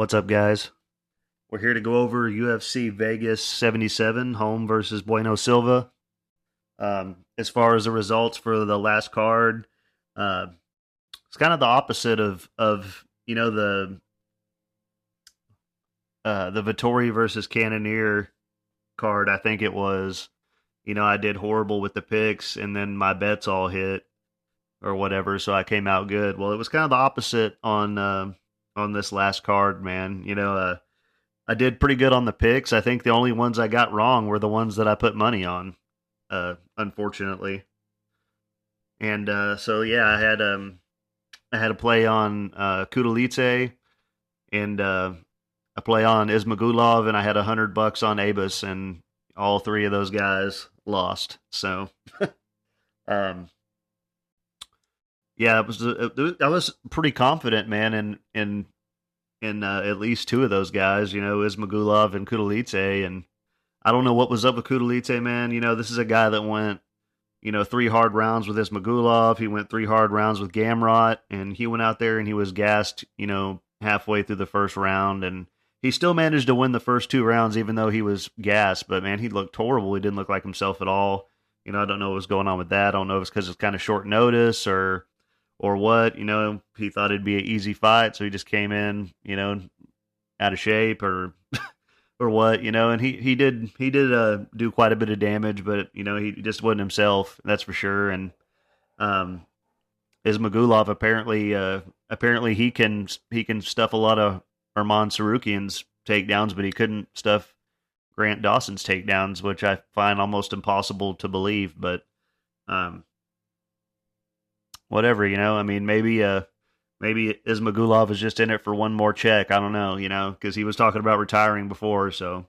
What's up, guys? We're here to go over UFC Vegas 77, Holm versus Bueno Silva. Um, as far as the results for the last card, uh, it's kind of the opposite of of you know the uh, the Vettori versus Cannonier card. I think it was. You know, I did horrible with the picks, and then my bets all hit or whatever, so I came out good. Well, it was kind of the opposite on. Uh, on this last card, man. You know, uh, I did pretty good on the picks. I think the only ones I got wrong were the ones that I put money on, uh, unfortunately. And uh, so yeah, I had um, I had a play on uh, and uh, a play on Ismagulov, and I had a hundred bucks on Abus, and all three of those guys lost. So, um, yeah, it was. I was pretty confident, man, in in in uh, at least two of those guys. You know, Ismagulov and Kutatelidze, and I don't know what was up with Kutatelidze, man. You know, this is a guy that went, you know, three hard rounds with Ismagulov. He went three hard rounds with Gamrot, and he went out there and he was gassed. You know, halfway through the first round, and he still managed to win the first two rounds, even though he was gassed. But man, he looked horrible. He didn't look like himself at all. You know, I don't know what was going on with that. I don't know if it's because it's kind of short notice or or what. You know, he thought it'd be an easy fight, so he just came in, you know, out of shape or or what, you know. And he he did he did uh, do quite a bit of damage, but you know he just wasn't himself. That's for sure. And um, Ismagulov apparently uh, apparently he can he can stuff a lot of Arman Tsarukyan's takedowns, but he couldn't stuff Grant Dawson's takedowns, which I find almost impossible to believe. But um, whatever, you know. I mean, maybe uh maybe Ismagulov is just in it for one more check. I don't know, you know, because he was talking about retiring before. So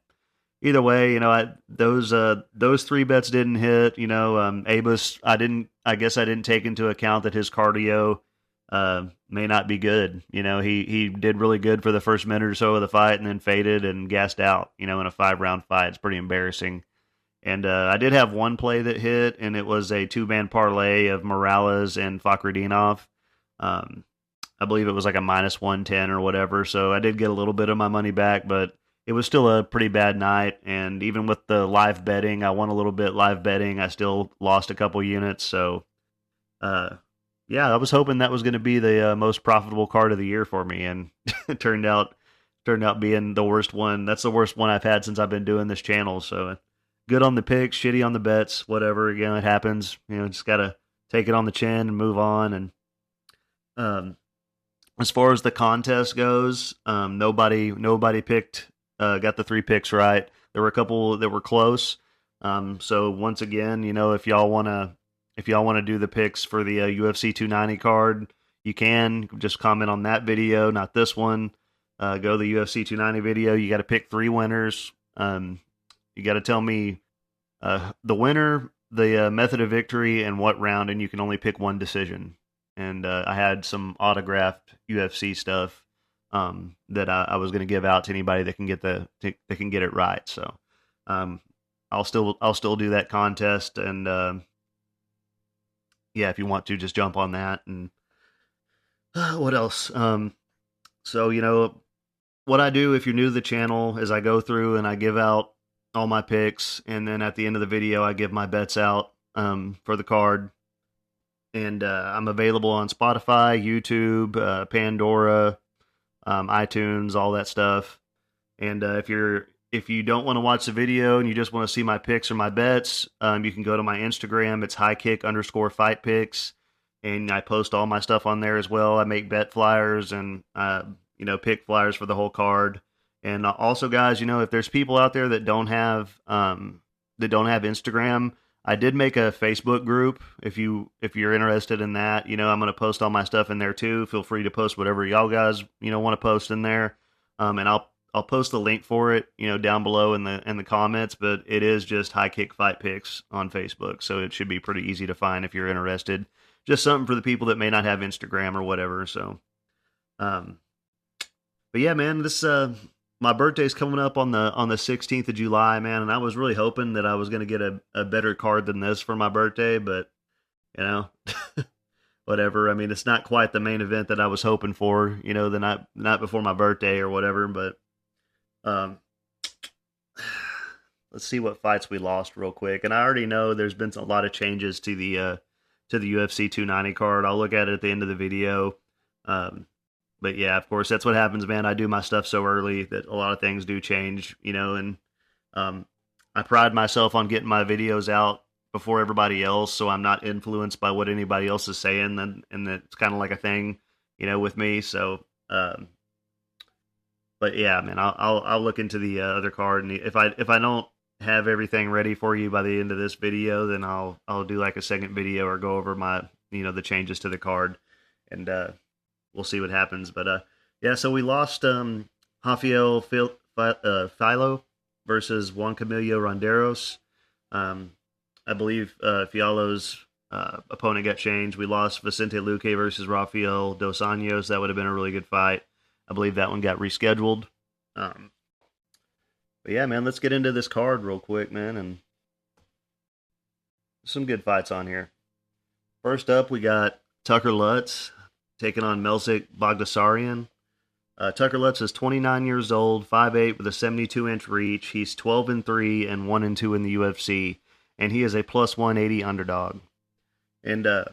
either way, you know, I, those uh those three bets didn't hit. You know, um, Abus, I didn't. I guess I didn't take into account that his cardio uh may not be good. You know, he he did really good for the first minute or so of the fight, and then faded and gassed out. You know, in a five round fight, it's pretty embarrassing. And uh, I did have one play that hit, and it was a two man parlay of Morales and Fakhretdinov. Um, I believe it was like a minus 110 or whatever. So I did get a little bit of my money back, but it was still a pretty bad night. And even with the live betting, I won a little bit live betting. I still lost a couple units. So, uh, yeah, I was hoping that was going to be the uh, most profitable card of the year for me, and it turned out turned out being the worst one. That's the worst one I've had since I've been doing this channel. So good on the picks, shitty on the bets, whatever. Again, it happens. You know, just gotta take it on the chin and move on. And um, as far as the contest goes, um, nobody nobody picked uh, got the three picks right. There were a couple that were close. Um, so once again, you know, if y'all wanna if y'all want to do the picks for the uh, UFC 290 card, you can just comment on that video, not this one. Uh, go to the UFC 290 video. You got to pick three winners. Um, you got to tell me uh, the winner, the uh, method of victory, and what round, and you can only pick one decision. And uh, I had some autographed UFC stuff um, that I, I was going to give out to anybody that can get the that can get it right. So um, I'll still I'll still do that contest, and um, yeah, if you want to, just jump on that. And what else? Um, so you know what I do if you're new to the channel is I go through and I give out all my picks, and then at the end of the video, I give my bets out um, for the card. And uh, I'm available on Spotify, YouTube, uh, Pandora, um, iTunes, all that stuff. And uh, if you're if you don't want to watch the video and you just want to see my picks or my bets, um, you can go to my Instagram. It's high kick underscore fight picks, and I post all my stuff on there as well. I make bet flyers and uh, you know pick flyers for the whole card. And also, guys, you know, if there's people out there that don't have um, that don't have Instagram, I did make a Facebook group. If you if you're interested in that, you know, I'm going to post all my stuff in there too. Feel free to post whatever y'all guys you know want to post in there, um, and I'll I'll post the link for it, you know, down below in the in the comments. But it is just high kick fight picks on Facebook, so it should be pretty easy to find if you're interested. Just something for the people that may not have Instagram or whatever. So, um, but yeah, man, this uh, my birthday's coming up on the on the 16th of July, man, and I was really hoping that I was going to get a, a better card than this for my birthday, but you know, whatever. I mean, it's not quite the main event that I was hoping for, you know, the night night before my birthday or whatever, but um let's see what fights we lost real quick. And I already know there's been a lot of changes to the uh to the UFC 290 card. I'll look at it at the end of the video. Um but yeah, of course, that's what happens, man. I do my stuff so early that a lot of things do change, you know, and um, I pride myself on getting my videos out before everybody else, so I'm not influenced by what anybody else is saying, and and it's kind of like a thing, you know, with me. So, um, but yeah, man, I'll I'll, I'll look into the uh, other card, and if I if I don't have everything ready for you by the end of this video, then I'll I'll do like a second video or go over my you know the changes to the card, and uh, we'll see what happens. But uh, yeah, so we lost um, Rafael Phil, uh, Philo versus Juan Camilo Ronderos. Um, I believe uh, Fialho's uh, opponent got changed. We lost Vicente Luque versus Rafael Dos Anjos. That would have been a really good fight. I believe that one got rescheduled. Um, but yeah, man, let's get into this card real quick, man, and some good fights on here. First up, we got Tucker Lutz taking on Melsik Baghdasaryan. Uh, Tucker Lutz is 29 years old, 5'8 with a 72 inch reach. He's 12 and 3 and 1 and 2 in the UFC, and he is a plus 180 underdog. And uh,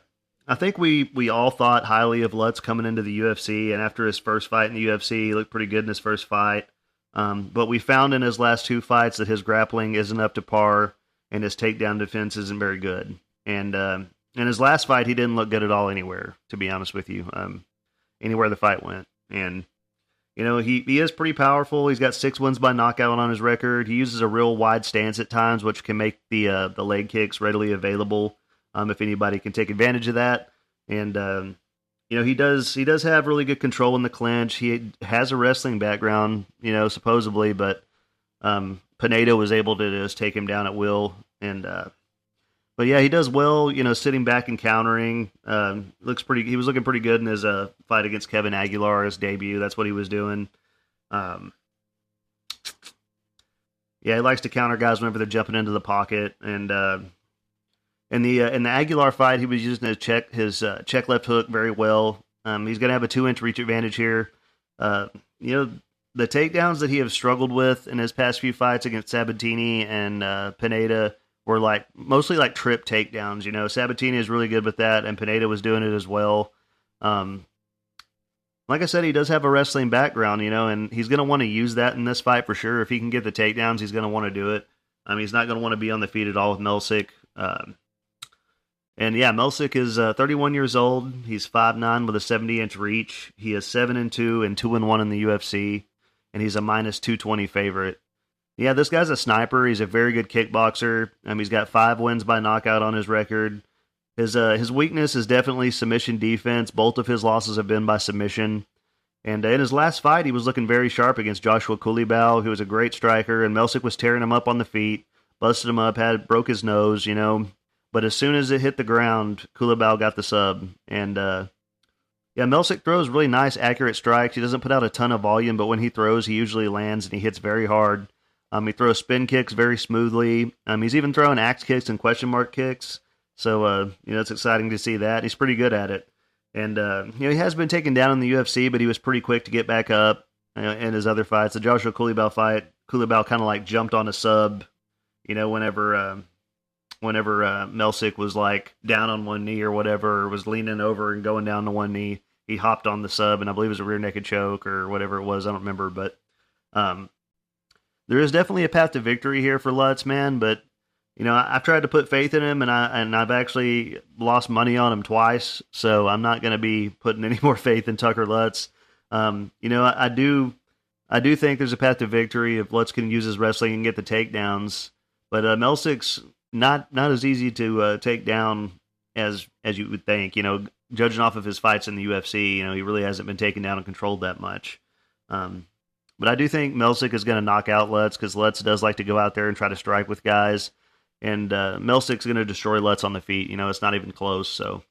I think we, we all thought highly of Lutz coming into the UFC, and after his first fight in the UFC, he looked pretty good in his first fight. Um, but we found in his last two fights that his grappling isn't up to par, and his takedown defense isn't very good. And uh, in his last fight, he didn't look good at all anywhere. To be honest with you, um, anywhere the fight went, and you know he he is pretty powerful. He's got six wins by knockout on his record. He uses a real wide stance at times, which can make the uh, the leg kicks readily available um, if anybody can take advantage of that. And um, you know he does he does have really good control in the clinch. He has a wrestling background, you know, supposedly, but um, Pineda was able to just take him down at will and. Uh, but yeah, he does well. You know, sitting back and countering. Um, looks pretty. He was looking pretty good in his uh, fight against Kevin Aguilar, his debut. That's what he was doing. Um, yeah, he likes to counter guys whenever they're jumping into the pocket. And uh, in the uh, in the Aguilar fight, he was using his check his uh, check left hook very well. Um, he's going to have a two inch reach advantage here. Uh, you know, the takedowns that he has struggled with in his past few fights against Sabatini and uh, Pineda were like mostly like trip takedowns. You know, Sabatini is really good with that, and Pineda was doing it as well. Um, like I said, he does have a wrestling background, you know, and he's going to want to use that in this fight for sure. If he can get the takedowns, he's going to want to do it. I mean, he's not going to want to be on the feet at all with Melsik. Um, and yeah, Melsik is uh, 31 years old. He's 5'9 with a 70 inch reach. He is 7 and 2 and 2 and 1 in the UFC, and he's a minus 220 favorite. Yeah, this guy's a sniper. He's a very good kickboxer. Um, he's got five wins by knockout on his record. His uh, his weakness is definitely submission defense. Both of his losses have been by submission. And uh, in his last fight, he was looking very sharp against Joshua Culibao, who was a great striker. And Melsik was tearing him up on the feet, busted him up, had broke his nose, you know. But as soon as it hit the ground, Culibao got the sub. And uh, yeah, Melsik throws really nice, accurate strikes. He doesn't put out a ton of volume, but when he throws, he usually lands and he hits very hard. Um, he throws spin kicks very smoothly. Um, he's even throwing axe kicks and question mark kicks. So uh, you know it's exciting to see that he's pretty good at it. And uh, you know he has been taken down in the UFC, but he was pretty quick to get back up uh, in his other fights. The Joshua Culibao fight, Culibao kind of like jumped on a sub. You know whenever uh, whenever uh, Melsik was like down on one knee or whatever, or was leaning over and going down to one knee, he hopped on the sub, and I believe it was a rear naked choke or whatever it was. I don't remember, but um, there is definitely a path to victory here for Lutz, man. But you know, I, have tried to put faith in him, and I and I've actually lost money on him twice. So I'm not going to be putting any more faith in Tucker Lutz. Um, you know, I, I, do, I do think there's a path to victory if Lutz can use his wrestling and get the takedowns. But uh, Melsik's not not as easy to uh, take down as as you would think. You know, judging off of his fights in the UFC, you know, he really hasn't been taken down and controlled that much. Um, But I do think Melsik is going to knock out Lutz because Lutz does like to go out there and try to strike with guys. And uh, Melsik's going to destroy Lutz on the feet. You know, it's not even close. So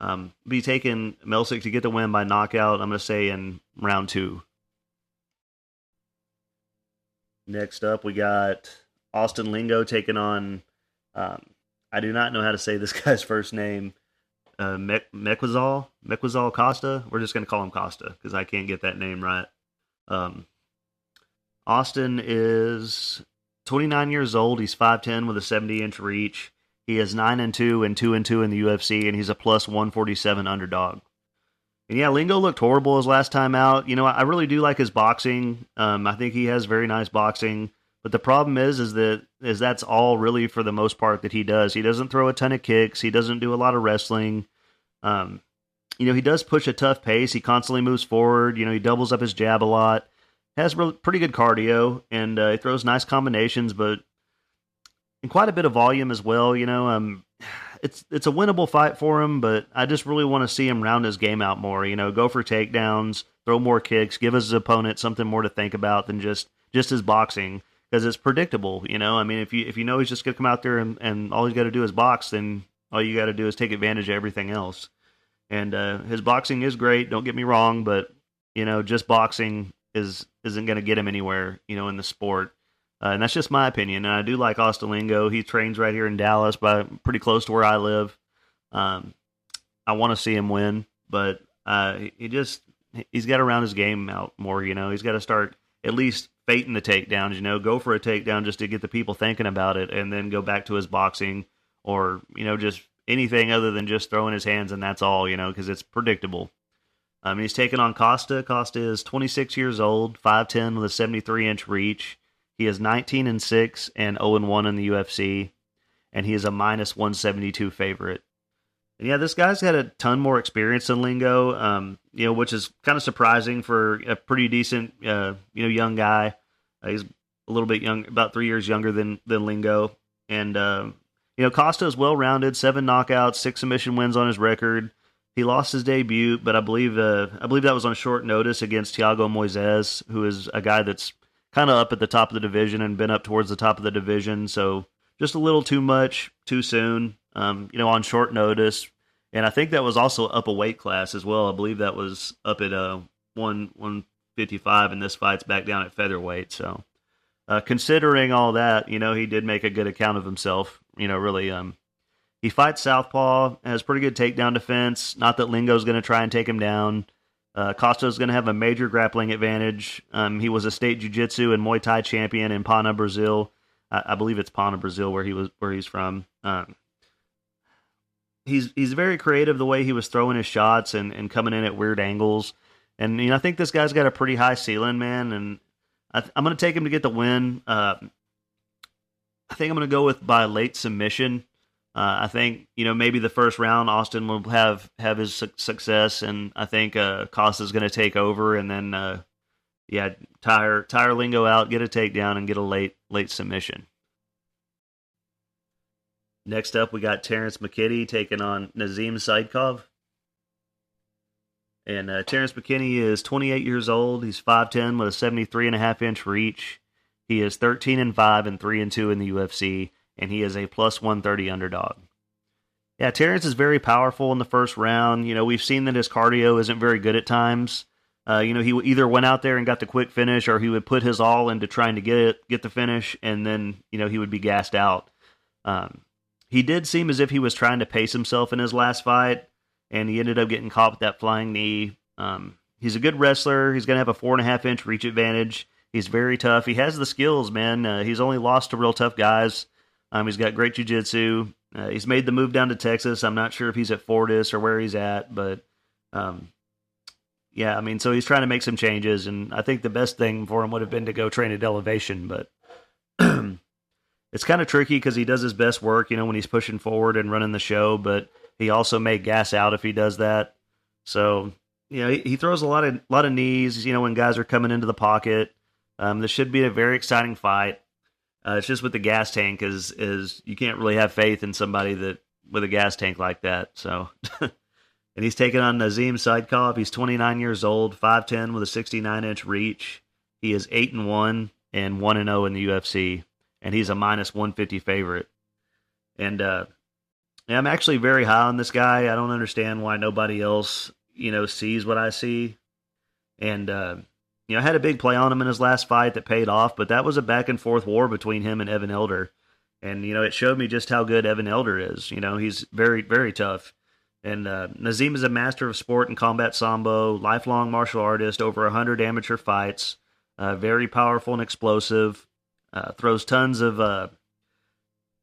um, be taking Melsik to get the win by knockout, I'm going to say in round two. Next up, we got Austin Lingo taking on. Um, I do not know how to say this guy's first name. Uh, Mekwazal Mekwazal Costa. We're just going to call him Costa because I can't get that name right. Um, Austin is 29 years old. He's 5'10 with a 70 inch reach. He is 9 and 2 and 2 and 2 in the UFC, and he's a plus 147 underdog. And yeah, Lingo looked horrible his last time out. You know, I really do like his boxing. Um, I think he has very nice boxing. But the problem is, is that is that's all really for the most part that he does. He doesn't throw a ton of kicks. He doesn't do a lot of wrestling. Um, you know, he does push a tough pace. He constantly moves forward. You know, he doubles up his jab a lot. Has really, pretty good cardio, and uh, he throws nice combinations, but and quite a bit of volume as well. You know, um, it's it's a winnable fight for him, but I just really want to see him round his game out more. You know, go for takedowns, throw more kicks, give his opponent something more to think about than just just his boxing because it's predictable. You know, I mean, if you if you know he's just gonna come out there and, and all he's got to do is box, then all you got to do is take advantage of everything else. And uh, his boxing is great. Don't get me wrong, but you know, just boxing is isn't going to get him anywhere. You know, in the sport. Uh, and that's just my opinion. And I do like Austin Lingo. He trains right here in Dallas, but pretty close to where I live. Um, I want to see him win, but uh, he just he's got to round his game out more. You know, he's got to start at least feiting the takedowns. You know, go for a takedown just to get the people thinking about it, and then go back to his boxing, or you know, just anything other than just throwing his hands and that's all. You know, because it's predictable. Um, he's taking on Costa. Costa is 26 years old, 5'10 with a 73 inch reach. He is 19 and 6 and 0 and 1 in the UFC, and he is a minus 172 favorite. And yeah, this guy's had a ton more experience than Lingo, um, you know, which is kind of surprising for a pretty decent, uh, you know, young guy. Uh, he's a little bit young, about three years younger than than Lingo, and uh, you know, Costa is well rounded, seven knockouts, six submission wins on his record. He lost his debut, but I believe uh, I believe that was on short notice against Thiago Moises, who is a guy that's kind of up at the top of the division and been up towards the top of the division. So just a little too much too soon, um, you know, on short notice. And I think that was also up a weight class as well. I believe that was up at uh, one one fifty five, and this fight's back down at featherweight. So, uh, considering all that, you know, he did make a good account of himself. You know, really, um, he fights southpaw, has pretty good takedown defense. Not that Lingo's going to try and take him down. Uh, Costa is going to have a major grappling advantage. Um, he was a state jiu-jitsu and Muay Thai champion in Pana, Brazil. I, I, believe it's Pana, Brazil, where he was where he's from. Um, he's he's very creative the way he was throwing his shots and, and coming in at weird angles. And you know, I think this guy's got a pretty high ceiling, man. And I, am going to take him to get the win. Uh, I think I'm going to go with by late submission. Uh, I think you know maybe the first round Austin will have have his su- success, and I think uh, is going to take over, and then uh, yeah, tire tire Lingo out, get a takedown, and get a late late submission. Next up, we got Terrence McKinney taking on Nazim Sadykhov. And uh, Terrence McKinney is 28 years old. He's 5'10 with a 73 and a half inch reach. He is 13 and 5 and 3 and 2 in the UFC and he is a plus 130 underdog. Yeah, Terrence is very powerful in the first round. You know, we've seen that his cardio isn't very good at times. Uh, you know, he either went out there and got the quick finish, or he would put his all into trying to get it, get the finish, and then you know he would be gassed out. Um, he did seem as if he was trying to pace himself in his last fight, and he ended up getting caught with that flying knee. Um, he's a good wrestler. He's going to have a four and a half inch reach advantage. He's very tough. He has the skills, man. Uh, he's only lost to real tough guys. Um, he's got great jiu-jitsu. Uh, he's made the move down to Texas. I'm not sure if he's at Fortis or where he's at, but um, yeah, I mean, so he's trying to make some changes, and I think the best thing for him would have been to go train at Elevation, but it's kind of tricky because he does his best work, you know, when he's pushing forward and running the show, but he also may gas out if he does that. So, you know, he, he throws a lot of lot of knees, you know, when guys are coming into the pocket. Um, this should be a very exciting fight. Uh, it's just with the gas tank is is you can't really have faith in somebody that with a gas tank like that. So, and he's taking on Nazim Sadykhov. He's 29 years old, 5'10 with a 69 inch reach. He is eight and one and one and zero in the UFC, and he's a minus one fifty favorite. And uh, I'm actually very high on this guy. I don't understand why nobody else, you know, sees what I see. And uh, you know, had a big play on him in his last fight that paid off, but that was a back and forth war between him and Evan Elder. And you know, it showed me just how good Evan Elder is. You know, he's very, very tough. And uh, Nazim is a master of sport and combat sambo, lifelong martial artist, over 100 amateur fights, uh, very powerful and explosive, uh, throws tons of uh,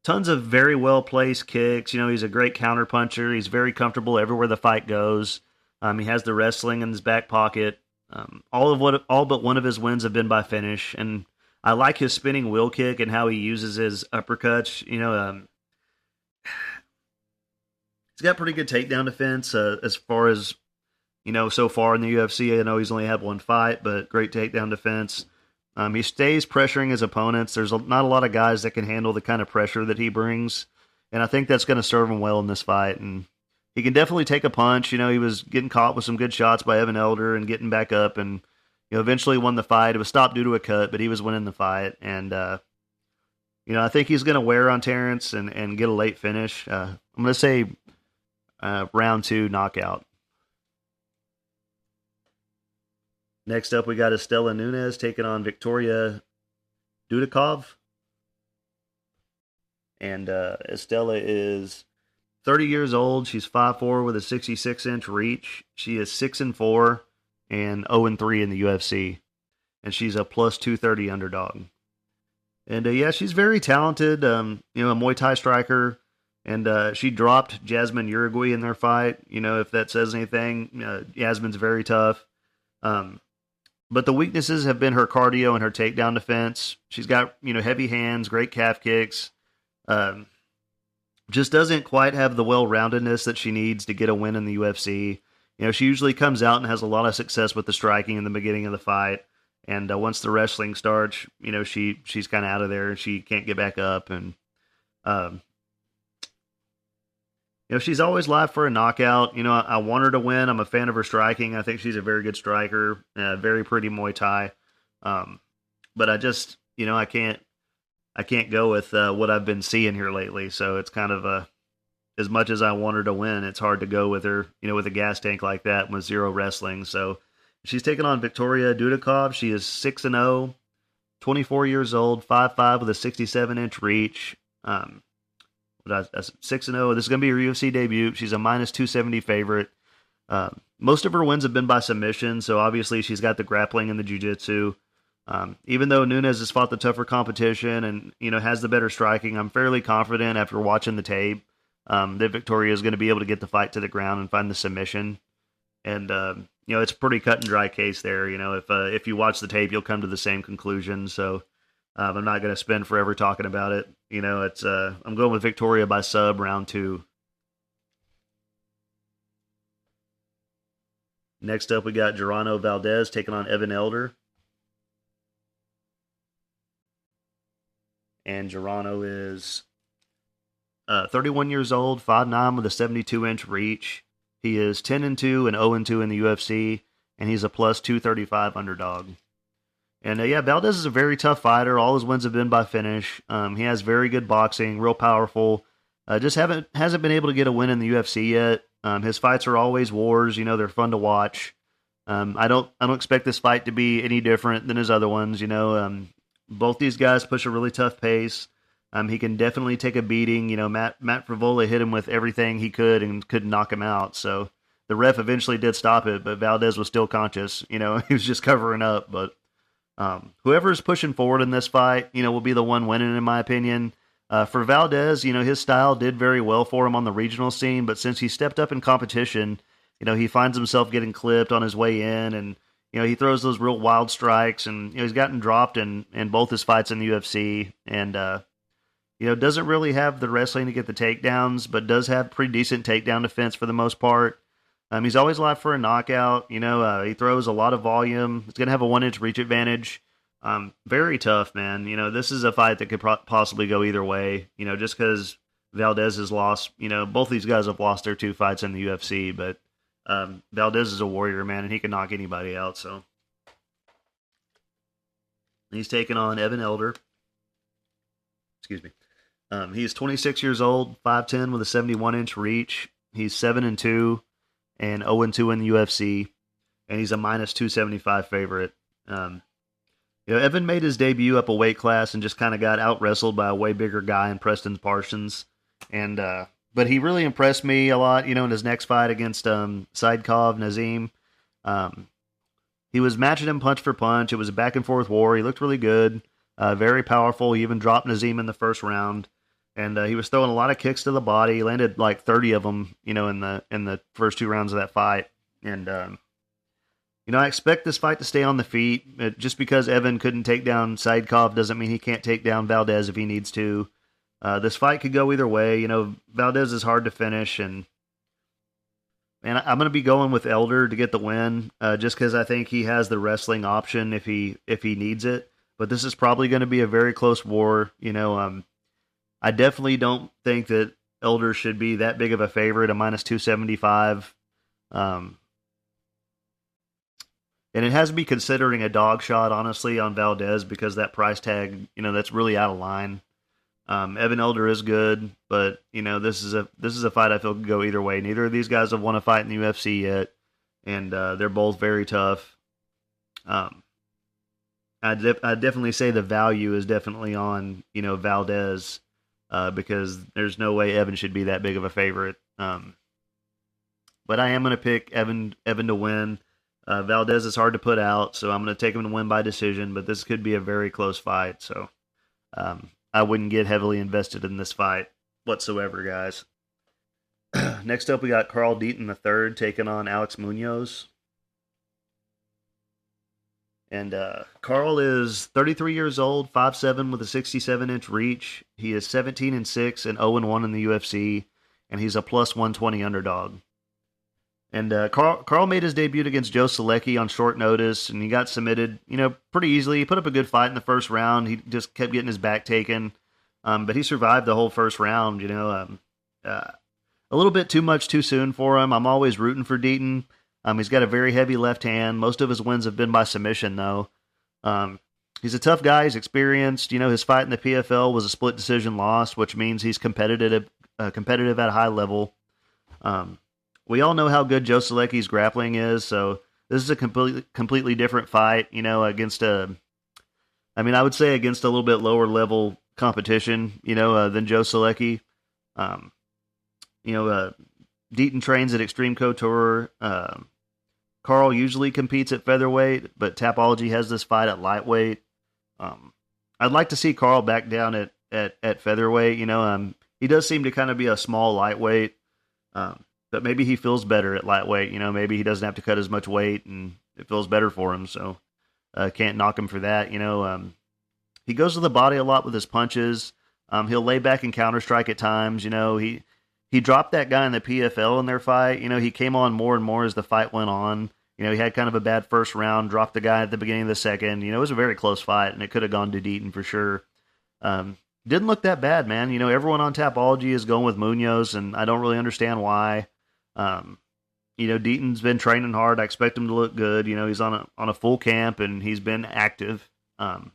tons of very well placed kicks. You know, he's a great counter puncher. He's very comfortable everywhere the fight goes. Um, he has the wrestling in his back pocket. Um, all of what, all but one of his wins have been by finish, and I like his spinning wheel kick and how he uses his uppercuts. You know, um, he's got pretty good takedown defense uh, as far as you know so far in the UFC. I know he's only had one fight, but great takedown defense. Um, he stays pressuring his opponents. There's a, not a lot of guys that can handle the kind of pressure that he brings, and I think that's going to serve him well in this fight. And he can definitely take a punch. You know, he was getting caught with some good shots by Evan Elder and getting back up, and you know, eventually won the fight. It was stopped due to a cut, but he was winning the fight. And uh, you know, I think he's going to wear on Terrence and and get a late finish. Uh, I'm going to say uh, round two knockout. Next up, we got Istela Nunes taking on Victoria Dudikov. And uh, Istela is 30 years old. She's 5'4 with a 66 inch reach. She is 6 and 4 and 0 and 3 in the UFC. And she's a plus 230 underdog. And uh, yeah, she's very talented. Um, you know, a Muay Thai striker. And uh, she dropped Jasmine Uruguay in their fight. You know, if that says anything, uh, Jasmine's very tough. Um, but the weaknesses have been her cardio and her takedown defense. She's got you know heavy hands, great calf kicks. Um, just doesn't quite have the well-roundedness that she needs to get a win in the UFC. You know, she usually comes out and has a lot of success with the striking in the beginning of the fight, and uh, once the wrestling starts, you know, she she's kind of out of there and she can't get back up. And um, you know, she's always live for a knockout. You know, I, I, want her to win. I'm a fan of her striking. I think she's a very good striker, uh, very pretty Muay Thai. Um, but I just, you know, I can't, I can't go with uh, what I've been seeing here lately. So it's kind of a, as much as I want her to win, it's hard to go with her, you know, with a gas tank like that with zero wrestling. So she's taking on Victoria Dudikov. She is 6 and 0, 24 years old, 5'5 with a 67 inch reach. Um, six and zero. Oh. This is going to be her UFC debut. She's a minus two seventy favorite. Uh, most of her wins have been by submission, so obviously she's got the grappling and the jiu-jitsu. Um, even though Nunes has fought the tougher competition and you know has the better striking, I'm fairly confident after watching the tape um, that Victoria is going to be able to get the fight to the ground and find the submission. And uh, you know it's a pretty cut and dry case there. You know if uh, if you watch the tape, you'll come to the same conclusion. So um, I'm not going to spend forever talking about it. You know, it's uh, I'm going with Victoria by sub round two. Next up, we got Genaro Valdez taking on Evan Elder. And Genaro is uh, 31 years old, 5'9 with a 72 inch reach. He is 10 and 2 and 0 and 2 in the UFC, and he's a plus 235 underdog. And uh, yeah, Valdez is a very tough fighter. All his wins have been by finish. Um, he has very good boxing, real powerful. Uh, just haven't hasn't been able to get a win in the UFC yet. Um, his fights are always wars. You know, they're fun to watch. Um, I don't I don't expect this fight to be any different than his other ones. You know, um, both these guys push a really tough pace. Um, he can definitely take a beating. You know, Matt Matt Frevola hit him with everything he could and couldn't knock him out. So the ref eventually did stop it, but Valdez was still conscious. You know, he was just covering up, but. Um, is pushing forward in this fight, you know, will be the one winning, in my opinion. Uh, for Valdez, you know, his style did very well for him on the regional scene, but since he stepped up in competition, you know, he finds himself getting clipped on his way in, and you know, he throws those real wild strikes, and you know, he's gotten dropped in in both his fights in the UFC, and uh, you know, doesn't really have the wrestling to get the takedowns, but does have pretty decent takedown defense for the most part. Um, he's always live for a knockout. You know, uh, he throws a lot of volume. He's going to have a one inch reach advantage. Um, very tough, man. You know, this is a fight that could pro- possibly go either way. You know, just because Valdez has lost, you know, both these guys have lost their two fights in the UFC, but um, Valdez is a warrior, man, and he can knock anybody out. So, He's taking on Evan Elder. Excuse me. Um, he's 26 years old, 5'10 with a 71 inch reach. He's 7 and 2 and 0 and 2 in the UFC, and he's a minus 275 favorite. Um, you know, Evan made his debut up a weight class and just kind of got out wrestled by a way bigger guy in Preston Parsons. And, uh, but he really impressed me a lot, you know, in his next fight against um, Nazim. Um, he was matching him punch for punch. It was a back and forth war. He looked really good, uh, very powerful. He even dropped Nazim in the first round, and uh, he was throwing a lot of kicks to the body. He landed like thirty of them, you know, in the in the first two rounds of that fight. And um, you know, I expect this fight to stay on the feet. Just because Evan couldn't take down Sadykhov doesn't mean he can't take down Valdez if he needs to. Uh, this fight could go either way. You know, Valdez is hard to finish, and and I'm going to be going with Elder to get the win, uh, just because I think he has the wrestling option if he if he needs it. But this is probably going to be a very close war. You know, um, I definitely don't think that Elder should be that big of a favorite, a minus two seventy five. Um, and it has be considering a dog shot, honestly, on Valdez because that price tag, you know, that's really out of line. Um, Evan Elder is good, but you know, this is a this is a fight I feel could go either way. Neither of these guys have won a fight in the UFC yet, and uh, they're both very tough. Um, I de- I definitely say the value is definitely on you know Valdez, uh, because there's no way Evan should be that big of a favorite. Um, but I am going to pick Evan Evan to win. Uh, Valdez is hard to put out, so I'm going to take him to win by decision. But this could be a very close fight, so um, I wouldn't get heavily invested in this fight whatsoever, guys. Next up, we got Carl Deaton third taking on Alex Munoz. And uh, Carl is 33 years old, 5'7 with a 67 inch reach. He is 17 and 6 and 0 and 1 in the UFC, and he's a plus 120 underdog. And uh, Carl, Carl made his debut against Joe Solecki on short notice, and he got submitted, you know, pretty easily. He put up a good fight in the first round. He just kept getting his back taken, um, but he survived the whole first round. You know, um, uh, a little bit too much too soon for him. I'm always rooting for Deaton. Um, he's got a very heavy left hand. Most of his wins have been by submission, though. Um, he's a tough guy. He's experienced. You know, his fight in the PFL was a split decision loss, which means he's competitive, uh, competitive at a high level. Um, we all know how good Joe Solecki's grappling is, so this is a completely completely different fight. You know, against a, I mean, I would say against a little bit lower level competition. You know, uh, than Joe Selecki. Um, you know, uh, Deaton trains at Extreme Couture. Uh, Carl usually competes at featherweight, but Tapology has this fight at lightweight. Um, I'd like to see Carl back down at, at, at featherweight. You know, um, he does seem to kind of be a small lightweight. Um, but maybe he feels better at lightweight. You know, maybe he doesn't have to cut as much weight, and it feels better for him. So uh, can't knock him for that. You know, um, he goes to the body a lot with his punches. Um, he'll lay back and counter strike at times. You know, he he dropped that guy in the PFL in their fight. You know, he came on more and more as the fight went on. You know, he had kind of a bad first round, dropped the guy at the beginning of the second. You know, it was a very close fight, and it could have gone to Deaton for sure. Um, didn't look that bad, man. You know, everyone on Tapology is going with Munoz, and I don't really understand why. Um, you know, Deaton's been training hard. I expect him to look good. You know, he's on a on a full camp and he's been active. Um,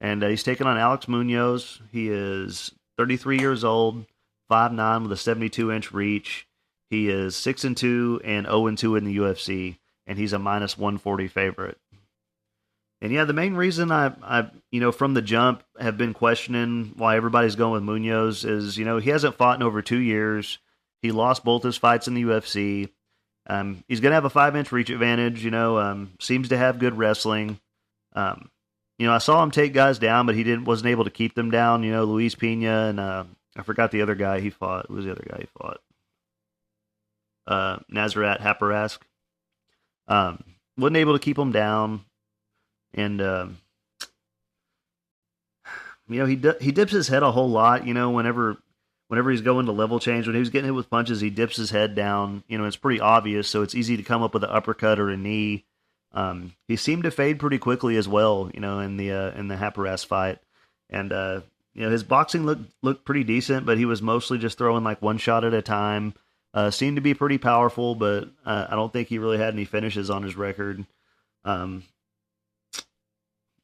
and uh, he's taking on Alex Munoz. He is 33 years old, 5'9 with a 72 inch reach. He is 6 and 2 and 0 and 2 in the UFC, and he's a minus 140 favorite. And yeah, the main reason I, I, you know, from the jump have been questioning why everybody's going with Munoz is, you know, he hasn't fought in over two years. He lost both his fights in the UFC. Um, he's going to have a five inch reach advantage. You know, um, seems to have good wrestling. Um, you know, I saw him take guys down, but he didn't wasn't able to keep them down. You know, Luis Pena and uh, I forgot the other guy he fought. Who was the other guy he fought? Uh, Nasrat Haqparast. Um, wasn't able to keep him down, and uh, you know he he dips his head a whole lot. You know, whenever whenever he's going to level change, when he was getting hit with punches, he dips his head down. You know, it's pretty obvious, so it's easy to come up with an uppercut or a knee. Um, he seemed to fade pretty quickly as well. You know, in the uh, in the Haqparast fight, and uh, you know his boxing looked looked pretty decent, but he was mostly just throwing like one shot at a time. Uh, seemed to be pretty powerful, but uh, I don't think he really had any finishes on his record. Um,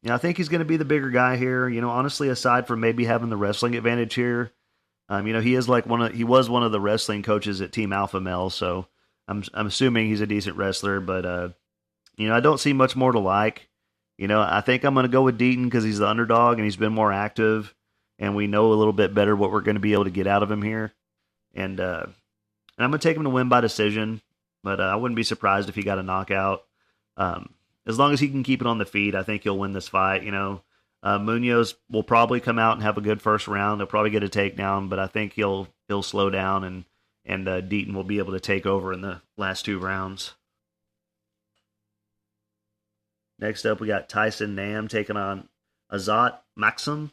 you know, I think he's going to be the bigger guy here. You know, honestly, aside from maybe having the wrestling advantage here, um, you know, he is like one of he was one of the wrestling coaches at Team Alpha Male, so I'm I'm assuming he's a decent wrestler. But uh, you know, I don't see much more to like. You know, I think I'm going to go with Deaton because he's the underdog and he's been more active, and we know a little bit better what we're going to be able to get out of him here. And uh, and I'm going to take him to win by decision, but uh, I wouldn't be surprised if he got a knockout. Um, as long as he can keep it on the feet, I think he'll win this fight. You know, uh, Munoz will probably come out and have a good first round. They'll probably get a takedown, but I think he'll he'll slow down and and uh, Deaton will be able to take over in the last two rounds. Next up, we got Tyson Nam taking on Azat Maksum,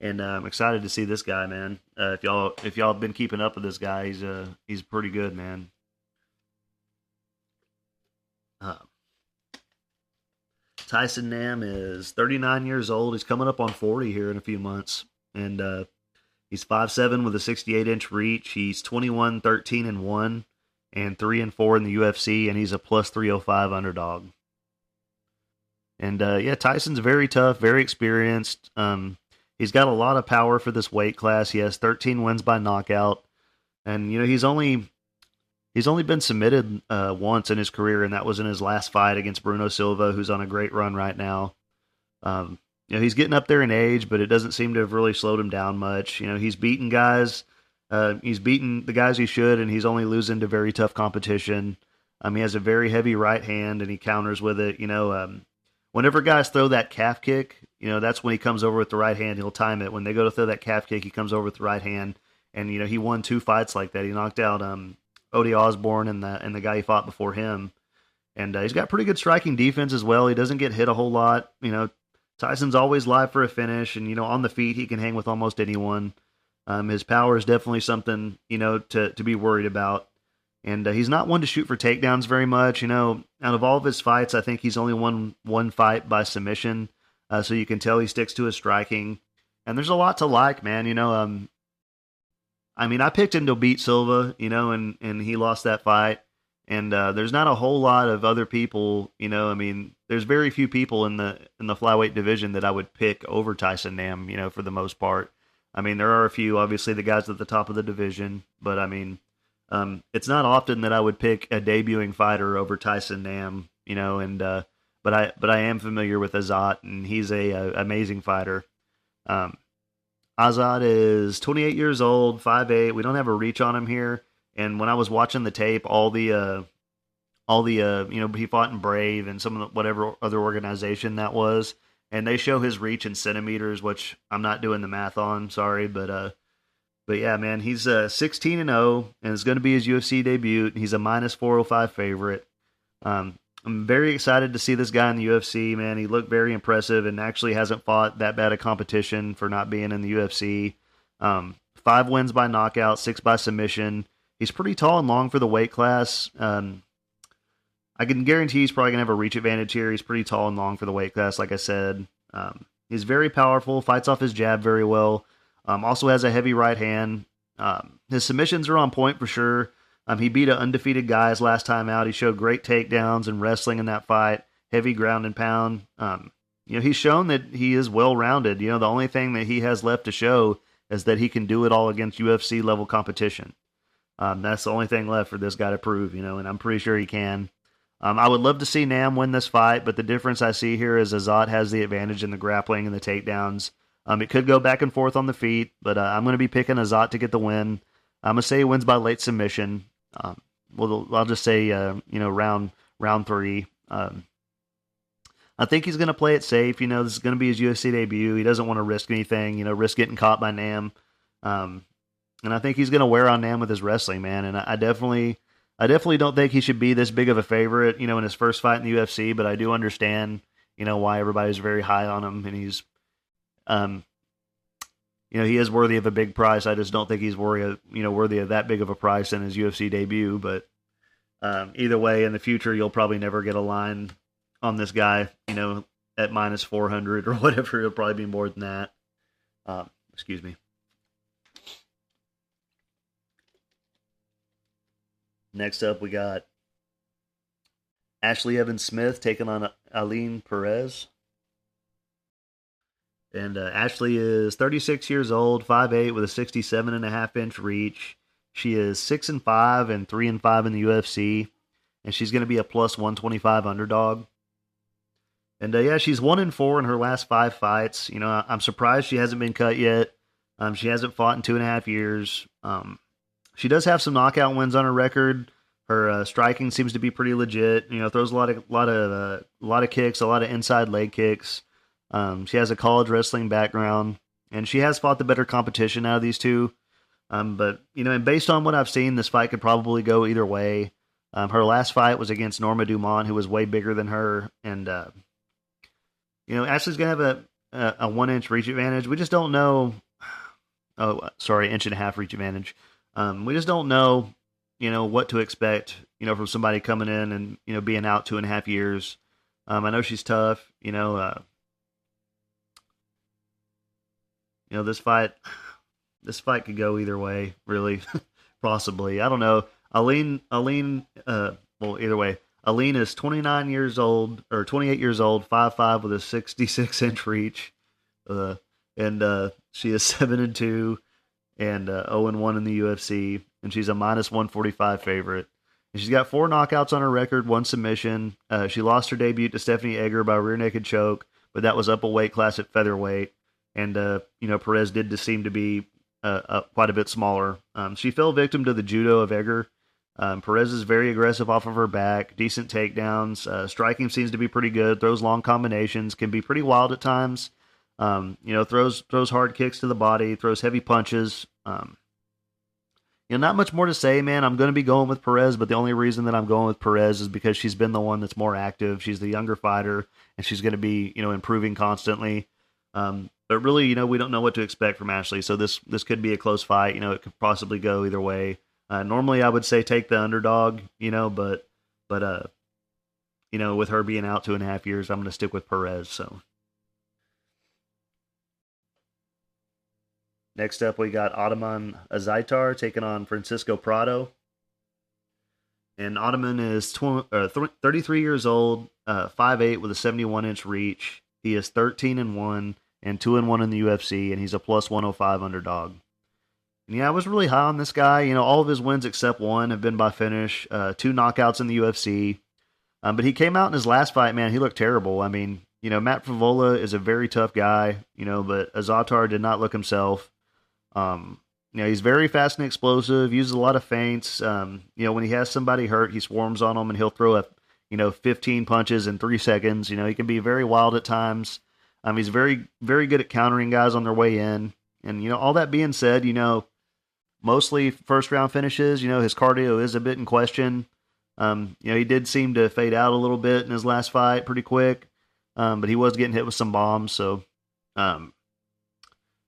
And uh, I'm excited to see this guy, man. Uh, if y'all if y'all have been keeping up with this guy, he's uh he's pretty good, man. Tyson Nam is 39 years old. He's coming up on 40 here in a few months, and uh, he's 5'7 with a 68 inch reach. He's 21, 13 and one, and three and four in the UFC, and he's a plus 305 underdog. And uh, yeah, Tyson's very tough, very experienced. Um, he's got a lot of power for this weight class. He has 13 wins by knockout, and you know he's only He's only been submitted uh, once in his career, and that was in his last fight against Bruno Silva, who's on a great run right now. Um, you know, he's getting up there in age, but it doesn't seem to have really slowed him down much. You know, he's beaten guys. Uh, he's beaten the guys he should, and he's only losing to very tough competition. Um, he has a very heavy right hand, and he counters with it. You know, um, whenever guys throw that calf kick, you know, that's when he comes over with the right hand. He'll time it. When they go to throw that calf kick, he comes over with the right hand. And, you know, he won two fights like that. He knocked out um, Ode Osborne and the and the guy he fought before him. And uh, he's got pretty good striking defense as well. He doesn't get hit a whole lot. You know, Tyson's always live for a finish, and you know on the feet he can hang with almost anyone. Um, his power is definitely something you know to to be worried about. And uh, he's not one to shoot for takedowns very much. You know, out of all of his fights, I think he's only won one fight by submission. Uh, so you can tell he sticks to his striking. And there's a lot to like, man. You know, um, I mean, I picked him to beat Silva, you know, and and he lost that fight. And uh, there's not a whole lot of other people, you know. I mean, there's very few people in the in the flyweight division that I would pick over Tyson Nam, you know, for the most part. I mean, there are a few, obviously, the guys at the top of the division, but I mean, um, it's not often that I would pick a debuting fighter over Tyson Nam, you know. And uh, but I but I am familiar with Azat, and he's a, a amazing fighter. Um, Azat is 28 years old, 5'8". We don't have a reach on him here. And when I was watching the tape, all the uh, all the uh, you know he fought in Brave and some of the, whatever other organization that was, and they show his reach in centimeters, which I'm not doing the math on. Sorry, but uh, but yeah, man, he's uh 16 and 0, and it's going to be his UFC debut. He's a minus 405 favorite. Um, I'm very excited to see this guy in the UFC, man. He looked very impressive and actually hasn't fought that bad a competition for not being in the UFC. Um, five wins by knockout, six by submission. He's pretty tall and long for the weight class. Um, I can guarantee he's probably going to have a reach advantage here. He's pretty tall and long for the weight class, like I said. Um, he's very powerful, fights off his jab very well. Um, also has a heavy right hand. Um, his submissions are on point for sure. Um, he beat an undefeated guy his last time out. He showed great takedowns and wrestling in that fight, heavy ground and pound. Um, you know, he's shown that he is well rounded. You know, the only thing that he has left to show is that he can do it all against UFC level competition. Um, that's the only thing left for this guy to prove, you know, and I'm pretty sure he can. Um, I would love to see Nam win this fight, but the difference I see here is Azat has the advantage in the grappling and the takedowns. Um, it could go back and forth on the feet, but uh, I'm going to be picking Azat to get the win. I'm going to say he wins by late submission. Um, well, I'll just say, uh, you know, round round three. Um, I think he's going to play it safe. You know, this is going to be his UFC debut. He doesn't want to risk anything. You know, risk getting caught by Nam. Um, and I think he's going to wear on Nam with his wrestling, man. And I, I, definitely, I definitely don't think he should be this big of a favorite. You know, in his first fight in the UFC. But I do understand, you know, why everybody's very high on him, and he's, um, you know, he is worthy of a big price. I just don't think he's worthy of, you know, worthy of that big of a price in his UFC debut. But um, either way, in the future, you'll probably never get a line on this guy, you know, at minus 400 or whatever. It'll probably be more than that. Um, excuse me. Next up, we got Ashlee Evans Smith taking on Ailin Perez. And uh, Ashlee is 36 years old, 5'8 with a 67 and a half inch reach. She is 6 and 5 and 3 and 5 in the UFC. And she's going to be a plus 125 underdog. And uh, yeah, she's 1 and 4 in her last five fights. You know, I'm surprised she hasn't been cut yet. Um, she hasn't fought in two and a half years. Um, she does have some knockout wins on her record. Her uh, striking seems to be pretty legit. You know, throws a lot of lot of uh, a lot of kicks, a lot of inside leg kicks. Um, she has a college wrestling background, and she has fought the better competition out of these two. Um, but you know, and based on what I've seen, this fight could probably go either way. Um, her last fight was against Norma Dumont, who was way bigger than her, and uh, you know, Ashlee's gonna have a a, a one inch reach advantage. We just don't know. Oh, sorry, inch and a half reach advantage. Um, we just don't know, you know, what to expect, you know, from somebody coming in and you know being out two and a half years. Um, I know she's tough, you know. Uh, you know, this fight, this fight could go either way, really, possibly. I don't know. Ailin, Ailin, uh, well, either way, Ailin is 29 years old or 28 years old, five five with a 66 inch reach, uh, and uh, she is seven and two, and uh, 0 and one in the UFC, and she's a minus 145 favorite. And she's got four knockouts on her record, one submission. Uh, she lost her debut to Stephanie Egger by rear naked choke, but that was up a weight class at featherweight and uh, you know Perez did seem to be uh, uh, quite a bit smaller. Um, she fell victim to the judo of Egger. Um, Perez is very aggressive off of her back, decent takedowns. Uh, striking seems to be pretty good. Throws long combinations, can be pretty wild at times. Um, you know, throws throws hard kicks to the body, throws heavy punches. Um, you know, not much more to say, man. I'm going to be going with Perez, but the only reason that I'm going with Perez is because she's been the one that's more active. She's the younger fighter, and she's going to be, you know, improving constantly. Um, but really, you know, we don't know what to expect from Ashlee. So this this could be a close fight. You know, it could possibly go either way. Uh, normally, I would say take the underdog. You know, but but uh, you know, with her being out two and a half years, I'm going to stick with Perez. So. Next up, we got Ottman Azaitar taking on Francisco Prado. And Ottman is tw- uh, th- 33 years old, uh, 5'8 with a 71 inch reach. He is 13 and 1 and two and one in the UFC, and he's a plus 105 underdog. And yeah, I was really high on this guy. You know, all of his wins except one have been by finish. Uh, two knockouts in the UFC. Um, but he came out in his last fight, man. He looked terrible. I mean, you know, Matt Frevola is a very tough guy. You know, but Azaitar did not look himself. Um, you know, he's very fast and explosive. Uses a lot of feints. Um, you know, when he has somebody hurt, he swarms on them and he'll throw a, you know, 15 punches in three seconds. You know, he can be very wild at times. Um, he's very, very good at countering guys on their way in. And, you know, all that being said, you know, mostly first round finishes, you know, his cardio is a bit in question. Um, you know, he did seem to fade out a little bit in his last fight pretty quick. Um, but he was getting hit with some bombs. So, um,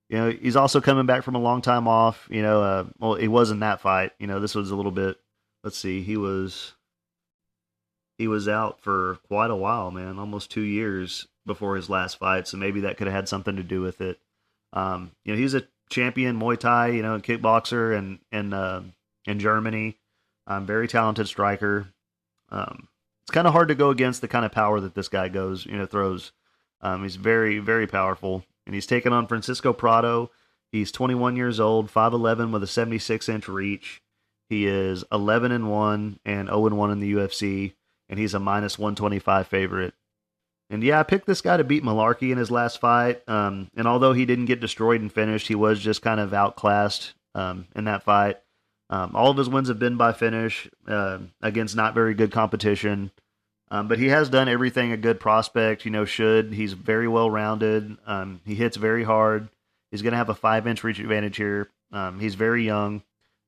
you know, he's also coming back from a long time off. You know, uh, well, he was in that fight. You know, this was a little bit. Let's see, he was he was out for quite a while, man, almost two years before his last fight. So maybe that could have had something to do with it. Um, you know, he's a champion Muay Thai, you know, kickboxer and in uh, in Germany. Um, very talented striker. Um, it's kind of hard to go against the kind of power that this guy goes, you know, throws. Um, he's very, very powerful, and he's taken on Francisco Prado. He's 21 years old, 5'11 with a 76 inch reach. He is 11 and 1 and 0 and 1 in the UFC and he's a minus 125 favorite. And yeah, I picked this guy to beat Mullarkey in his last fight. Um, and although he didn't get destroyed and finished, he was just kind of outclassed um, in that fight. Um, all of his wins have been by finish uh, against not very good competition. Um, but he has done everything a good prospect, you know, should. He's very well rounded. Um, he hits very hard. He's going to have a five inch reach advantage here. He's very young,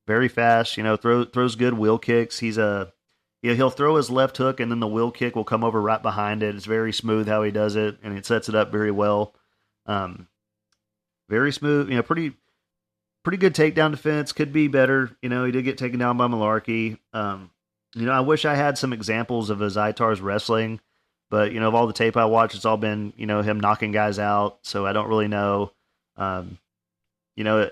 very fast. You know, throw, throws good wheel kicks. He's a yeah, he'll throw his left hook and then the wheel kick will come over right behind it. It's very smooth how he does it, and it sets it up very well. Um, very smooth, you know, pretty pretty good takedown defense. Could be better. You know, he did get taken down by Mullarkey. Um, you know, I wish I had some examples of Azaitar's wrestling, but you know, of all the tape I watched, it's all been you know him knocking guys out. So I don't really know. Um, you know,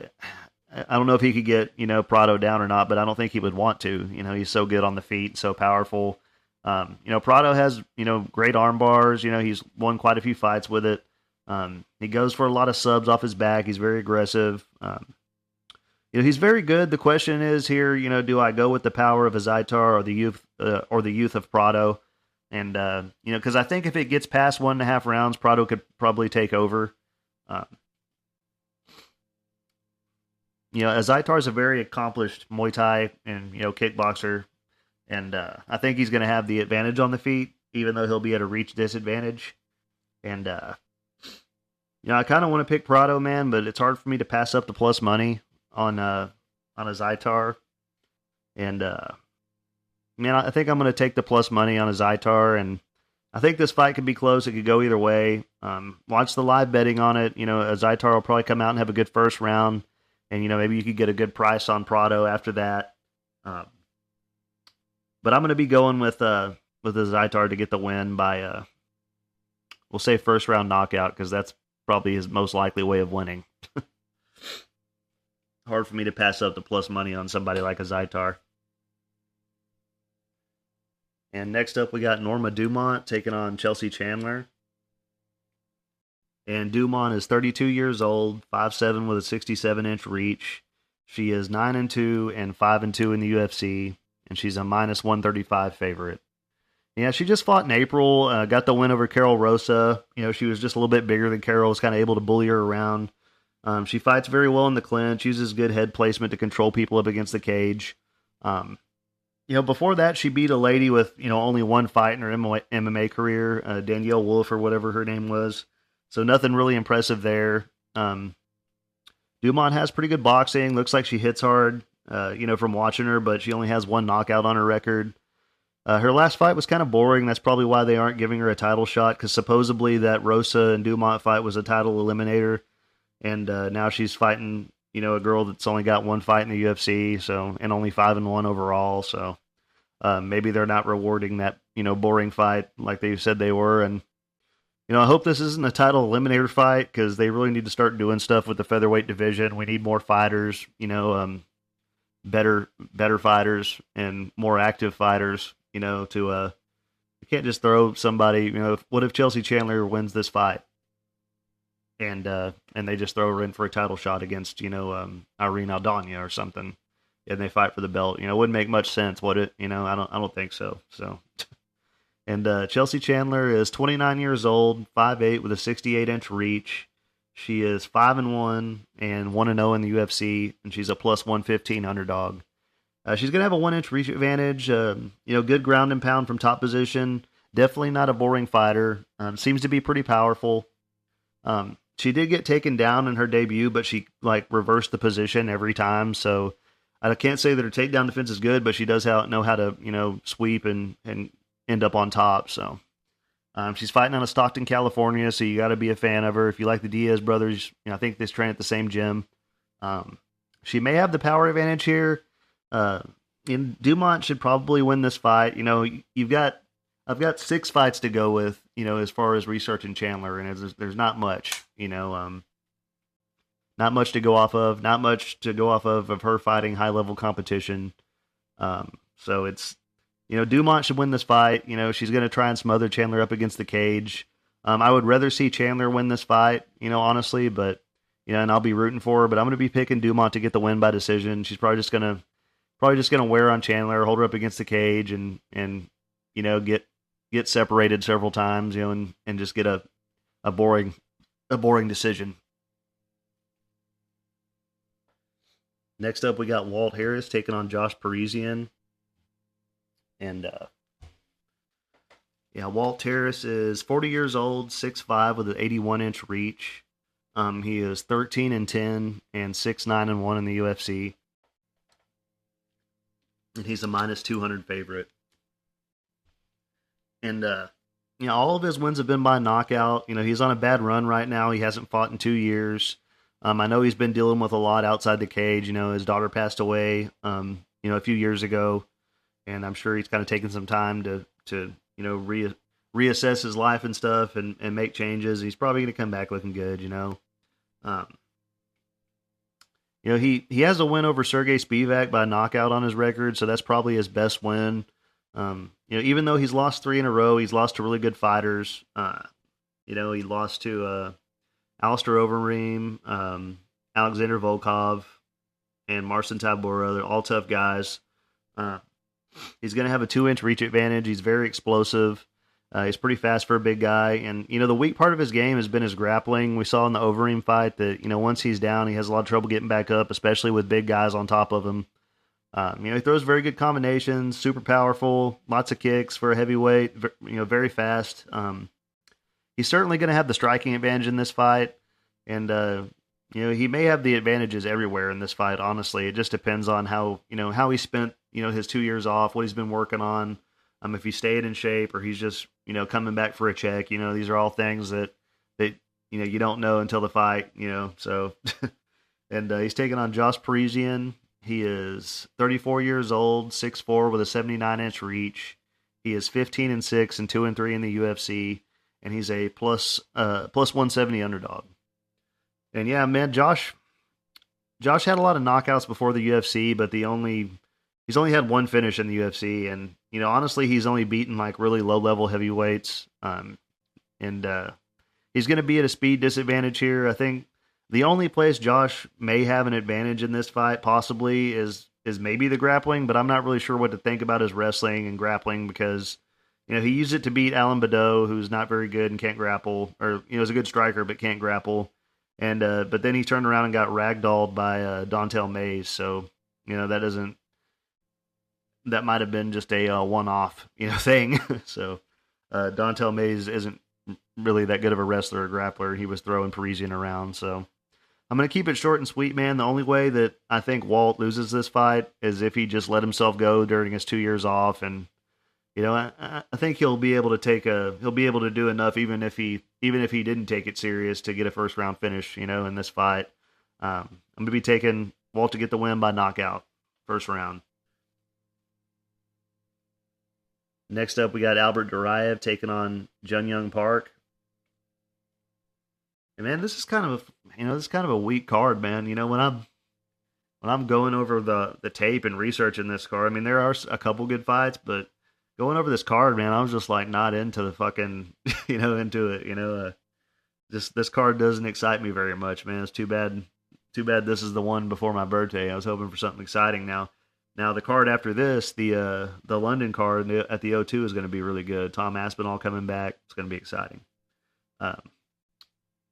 I don't know if he could get you know Prado down or not, but I don't think he would want to. You know, he's so good on the feet, so powerful. Um, you know, Prado has you know great arm bars. You know, he's won quite a few fights with it. Um, he goes for a lot of subs off his back. He's very aggressive. Um, you know, he's very good. The question is here, you know, do I go with the power of Azaitar or the youth uh, or the youth of Prado? And uh, you know, because I think if it gets past one and a half rounds, Prado could probably take over. Um, you know, Zaitar is a very accomplished Muay Thai and you know kickboxer, and uh, I think he's going to have the advantage on the feet, even though he'll be at a reach disadvantage. And uh, you know, I kind of want to pick Prado, man, but it's hard for me to pass up the plus money on uh on Azaitar. And uh, man, I think I'm going to take the plus money on Azaitar, and I think this fight could be close. It could go either way. Um, watch the live betting on it. You know, Zaitar will probably come out and have a good first round and you know maybe you could get a good price on Prado after that. Um, but I'm going to be going with uh with the Zaitar to get the win by uh we'll say first round knockout because that's probably his most likely way of winning. Hard for me to pass up the plus money on somebody like Azaitar. And next up, we got Norma Dumont taking on Chelsea Chandler and Dumont is 32 years old, 5'7 with a 67 inch reach. She is 9 and 2 and 5 and 2 in the UFC, and she's a minus 135 favorite. Yeah, she just fought in April, uh, got the win over Karol Rosa. You know, she was just a little bit bigger than Karol, was kind of able to bully her around. Um, she fights very well in the clinch, uses good head placement to control people up against the cage. Um, you know, before that, she beat a lady with, you know, only one fight in her MMA career, uh, Danyelle Wolf or whatever her name was. So nothing really impressive there. Um, Dumont has pretty good boxing. Looks like she hits hard, uh, you know, from watching her, but she only has one knockout on her record. Uh, her last fight was kind of boring. That's probably why they aren't giving her a title shot because supposedly that Rosa and Dumont fight was a title eliminator, and uh, now she's fighting, you know, a girl that's only got one fight in the UFC, so and only five and one overall. So uh, maybe they're not rewarding that, you know, boring fight like they said they were, and you know, I hope this isn't a title eliminator fight because they really need to start doing stuff with the featherweight division. We need more fighters, you know, um, better better fighters and more active fighters. You know, to uh, you can't just throw somebody. You know, what if Chelsea Chandler wins this fight, and uh, and they just throw her in for a title shot against you know um, Irene Aldana or something, and they fight for the belt? You know, it wouldn't make much sense, would it? You know, I don't I don't think so. So. And uh, Chelsea Chandler is 29 years old, 5'8 with a 68 inch reach. She is 5 and 1 and 1 and 0 in the UFC, and she's a plus 115 underdog. Uh, she's going to have a 1 inch reach advantage. Um, you know, good ground and pound from top position. Definitely not a boring fighter. Um, seems to be pretty powerful. Um, she did get taken down in her debut, but she like reversed the position every time. So I can't say that her takedown defense is good, but she does how, know how to you know sweep and and end up on top. So um, she's fighting out of Stockton, California. So you got to be a fan of her if you like the Diaz brothers. You know, I think they train at the same gym. Um, she may have the power advantage here. Uh, and Dumont should probably win this fight. You know, you've got I've got six fights to go with. You know, as far as researching Chandler, and there's, there's not much. You know, um, not much to go off of. Not much to go off of of her fighting high level competition. Um, so it's you know, Dumont should win this fight. You know, she's going to try and smother Chandler up against the cage. Um, I would rather see Chandler win this fight, you know, honestly, but you know, and I'll be rooting for her. But I'm going to be picking Dumont to get the win by decision. She's probably just going to probably just going to wear on Chandler, hold her up against the cage, and and you know get get separated several times, you know, and and just get a a boring a boring decision. Next up, we got Walt Harris taking on Josh Parisian. And uh, yeah, Walt Harris is 40 years old, 6'5 with an 81 inch reach. Um, he is 13 and 10 and 6 9 and 1 in the UFC. And he's a minus 200 favorite. And uh, you know, all of his wins have been by knockout. You know, he's on a bad run right now. He hasn't fought in two years. Um, I know he's been dealing with a lot outside the cage. You know, his daughter passed away, um, you know, a few years ago and I'm sure he's kind of taking some time to to you know re reassess his life and stuff and and make changes. He's probably going to come back looking good, you know. Um, you know he he has a win over Serghei Spivac by knockout on his record, so that's probably his best win. Um, you know, even though he's lost three in a row, he's lost to really good fighters. Uh, you know, he lost to uh, Alistair Overeem, um, Alexander Volkov, and Marcin Tybura. They're all tough guys. Uh, he's going to have a two inch reach advantage. He's very explosive. Uh, he's pretty fast for a big guy, and you know the weak part of his game has been his grappling. We saw in the Overeem fight that you know once he's down, he has a lot of trouble getting back up, especially with big guys on top of him. Um, you know he throws very good combinations, super powerful, lots of kicks for a heavyweight. You know very fast. Um, he's certainly going to have the striking advantage in this fight, and uh, you know he may have the advantages everywhere in this fight. Honestly, it just depends on how you know how he spent you know his two years off, what he's been working on um, if he stayed in shape or he's just you know coming back for a check. You know, these are all things that that you know you don't know until the fight. You know, so and uh, he's taking on Josh Parisian. He is 34 years old, 6'4", with a 79 inch reach. He is 15 and six and two and three in the UFC, and he's a plus uh plus 170 underdog. And yeah, man, Josh Josh had a lot of knockouts before the UFC, but the only he's only had one finish in the UFC, and you know honestly, he's only beaten like really low level heavyweights. Um, and uh, he's going to be at a speed disadvantage here. I think the only place Josh may have an advantage in this fight possibly is is maybe the grappling, but I'm not really sure what to think about his wrestling and grappling because you know he used it to beat Alan Baudot, who's not very good and can't grapple, or you know is a good striker but can't grapple. And uh, but then he turned around and got ragdolled by uh, Don'Tale Mayes, so you know that doesn't that might have been just a uh, one-off, you know, thing. so uh, Don'Tale Mayes isn't really that good of a wrestler or grappler. He was throwing Parisian around, so I'm going to keep it short and sweet, man. The only way that I think Walt loses this fight is if he just let himself go during his two years off, and you know, I, I think he'll be able to take a he'll be able to do enough, even if he even if he didn't take it serious to get a first round finish, you know, in this fight. Um, I'm going to be taking Walt to get the win by knockout, first round. Next up, we got Albert Duraev taking on JunYong Park. And man, this is kind of a you know this is kind of a weak card, man. You know when I'm when I'm going over the the tape and researching this card, I mean there are a couple good fights, but going over this card, man, I was just like not into the fucking you know into it. You know, uh, just this card doesn't excite me very much, man. It's too bad. Too bad this is the one before my birthday. I was hoping for something exciting now. Now the card after this, the uh, the London card at the O2 is going to be really good. Tom Aspinall coming back. It's going to be exciting. Um,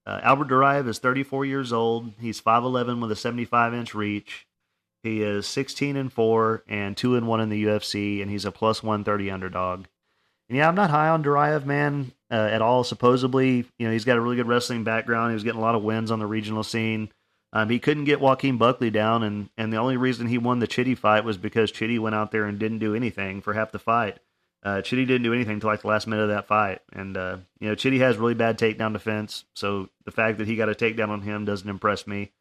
uh, Albert Duraev is 34 years old. He's 5'11 with a 75 inch reach. He is 16 and 4 and 2 and 1 in the UFC, and he's a plus 130 underdog. And yeah, I'm not high on Duraev, man, uh, at all. Supposedly, you know, he's got a really good wrestling background. He was getting a lot of wins on the regional scene. Um, he couldn't get Joaquin Buckley down, and, and the only reason he won the Chidi fight was because Chidi went out there and didn't do anything for half the fight. Uh, Chidi didn't do anything until like the last minute of that fight, and uh, you know Chidi has really bad takedown defense, so the fact that he got a takedown on him doesn't impress me.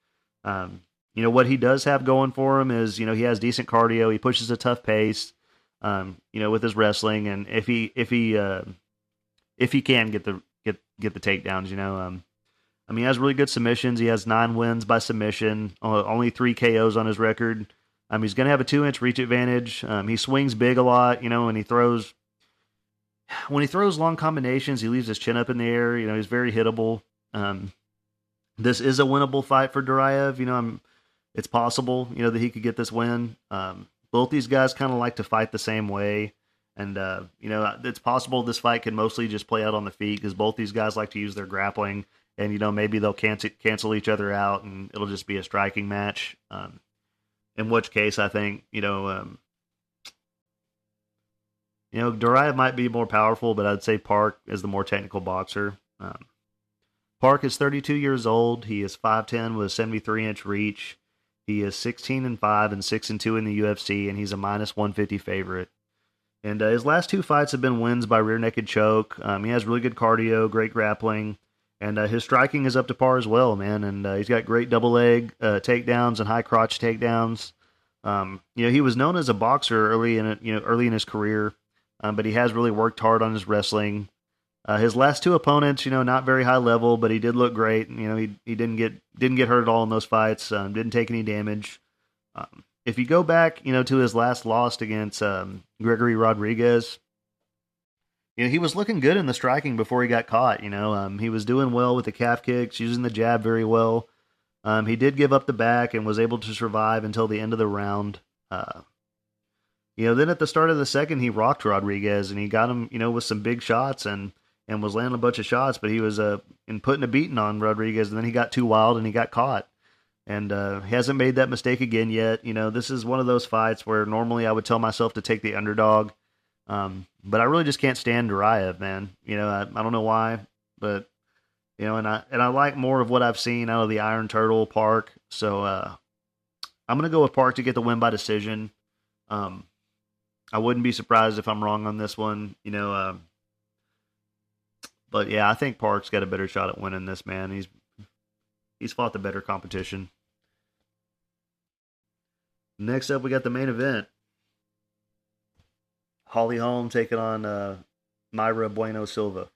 Um, you know what he does have going for him is you know he has decent cardio, he pushes a tough pace, um, you know with his wrestling, and if he if he uh, if he can get the get get the takedowns, you know, um, I mean, he has really good submissions. He has nine wins by submission, only three KOs on his record. Um, he's going to have a two inch reach advantage. Um, he swings big a lot, you know, and he throws. When he throws long combinations, he leaves his chin up in the air. You know, he's very hittable. Um, this is a winnable fight for Duraev. You know, I'm, it's possible, you know, that he could get this win. Um, both these guys kind of like to fight the same way. And, uh, you know, it's possible this fight can mostly just play out on the feet because both these guys like to use their grappling and you know maybe they'll cancel cancel each other out, and it'll just be a striking match. Um, in which case, I think you know, um, you know, Duraev might be more powerful, but I'd say Park is the more technical boxer. Um, Park is 32 years old. He is 5'10 with a 73 inch reach. He is 16 and 5 and 6 and 2 in the UFC, and he's a minus 150 favorite. And uh, his last two fights have been wins by rear naked choke. Um, he has really good cardio, great grappling and uh, his striking is up to par as well, man. And uh, he's got great double leg uh, takedowns and high crotch takedowns. Um, you know, he was known as a boxer early in you know early in his career, um, but he has really worked hard on his wrestling. Uh, his last two opponents, you know, not very high level, but he did look great. You know, he he didn't get didn't get hurt at all in those fights. Um, didn't take any damage. Um, if you go back, you know, to his last loss against um, Gregory Rodrigues, you know, he was looking good in the striking before he got caught. You know, um, he was doing well with the calf kicks, using the jab very well. Um, he did give up the back and was able to survive until the end of the round. Uh, you know, then at the start of the second, he rocked Rodrigues and he got him, you know, with some big shots and and was landing a bunch of shots, but he was uh in putting a beating on Rodrigues, and then he got too wild and he got caught. And uh, he hasn't made that mistake again yet. You know, this is one of those fights where normally I would tell myself to take the underdog, um, but I really just can't stand Duraev, man. You know, I, I don't know why, but you know, and I and I like more of what I've seen out of the Iron Turtle Park. So uh, I'm gonna go with Park to get the win by decision. Um, I wouldn't be surprised if I'm wrong on this one. You know, uh, but yeah, I think Park's got a better shot at winning this. Man, he's he's fought the better competition. Next up, we got the main event. Holly Holm taking on uh, Mayra Bueno Silva.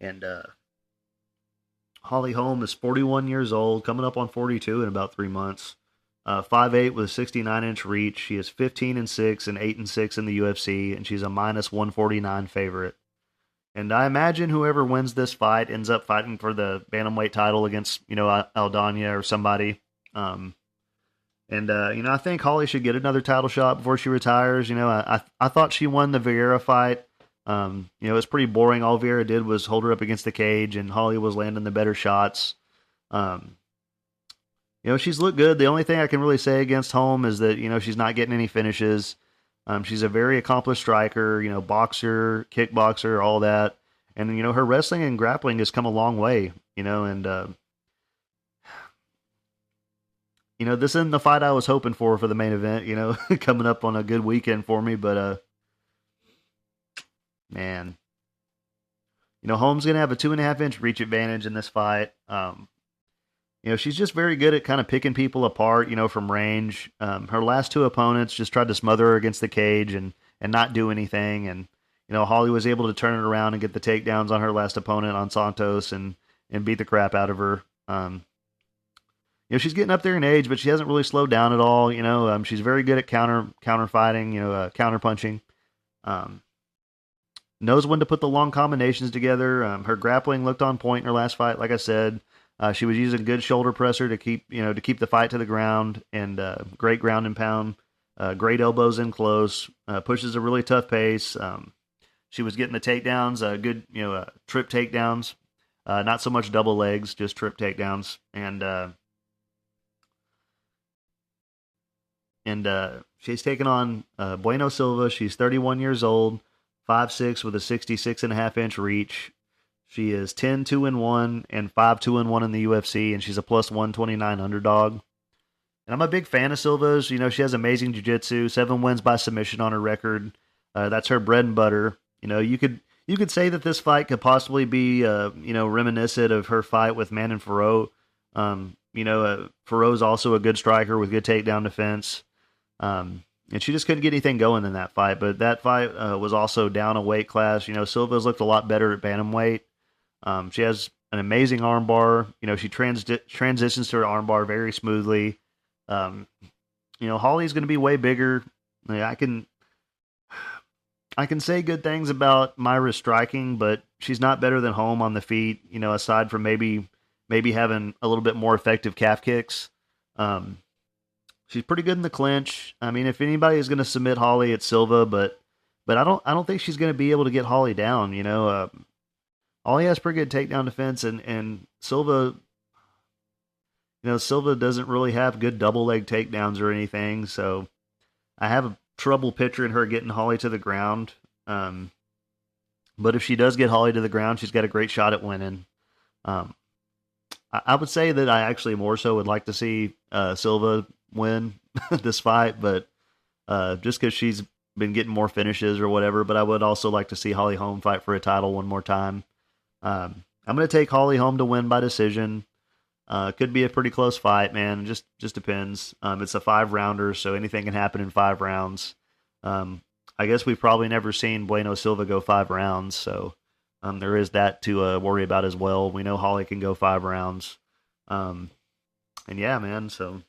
And uh, Holly Holm is 41 years old, coming up on 42 in about three months. Uh, 5'8 with a 69 inch reach. She is 15 and 6 and 8 and 6 in the UFC, and she's a minus 149 favorite. And I imagine whoever wins this fight ends up fighting for the bantamweight title against, you know, Aldana or somebody. Um, and uh, you know, I think Holly should get another title shot before she retires. You know, I I, I thought she won the Vieira fight. Um, you know, it was pretty boring. All Vieira did was hold her up against the cage, and Holly was landing the better shots. Um, you know, she's looked good. The only thing I can really say against Holm is that, you know, she's not getting any finishes. Um, she's a very accomplished striker, you know, boxer, kickboxer, all that. And, you know, her wrestling and grappling has come a long way, you know, and, uh, you know, this isn't the fight I was hoping for for the main event, you know, coming up on a good weekend for me, but, uh, man, you know, Holm's to have a two and a half inch reach advantage in this fight. Um, you know, she's just very good at kind of picking people apart, you know, from range. Um, her last two opponents just tried to smother her against the cage and, and not do anything. And, you know, Holly was able to turn it around and get the takedowns on her last opponent on Santos and, and beat the crap out of her. Um, you know, she's getting up there in age, but she hasn't really slowed down at all. You know, um, she's very good at counter counter fighting, you know, uh, counter punching. Um, knows when to put the long combinations together. Um, her grappling looked on point in her last fight, like I said. Uh, she was using good shoulder presser to keep you know to keep the fight to the ground and uh, great ground and pound, uh, great elbows in close, uh, pushes a really tough pace. Um, she was getting the takedowns, uh, good you know uh, trip takedowns, not so much double legs, just trip takedowns, and and she's taken on Bueno Silva. She's 31 years old, 5'6", with a 66 and a half inch reach. She is 10 2 and 1 and 5 2 and 1 in the UFC, and she's a plus 129 underdog. And I'm a big fan of Silva's. You know, she has amazing jiu-jitsu, seven wins by submission on her record. Uh, that's her bread and butter. You know, you could you could say that this fight could possibly be, uh, you know, reminiscent of her fight with Manon Fiorot. Um, you know, uh, also a good striker with good takedown defense. Um, and she just couldn't get anything going in that fight. But that fight uh, was also down a weight class. You know, Silva's looked a lot better at bantamweight. Um, she has an amazing armbar. You know, she trans- transitions to her armbar very smoothly. Um, you know, Holly's going to be way bigger. I can I can say good things about Mayra striking, but she's not better than Holm on the feet. You know, aside from maybe maybe having a little bit more effective calf kicks. Um, she's pretty good in the clinch. I mean, if anybody is going to submit Holly, it's Silva, but but I don't I don't think she's going to be able to get Holly down. You know, uh, he has pretty good takedown defense, and and Silva, you know, Silva doesn't really have good double leg takedowns or anything. So I have a trouble picturing her getting Holly to the ground. Um, but if she does get Holly to the ground, she's got a great shot at winning. Um, I, I would say that I actually more so would like to see uh, Silva win this fight, but uh, just because she's been getting more finishes or whatever. But I would also like to see Holly Holm fight for a title one more time. Um, I'm going to take Holly Holm to win by decision. Uh, could be a pretty close fight, man. Just just depends. Um, it's a five rounder, so anything can happen in five rounds. Um, I guess we've probably never seen Bueno Silva go five rounds, so um, there is that to uh, worry about as well. We know Holly can go five rounds, um, and yeah, man. So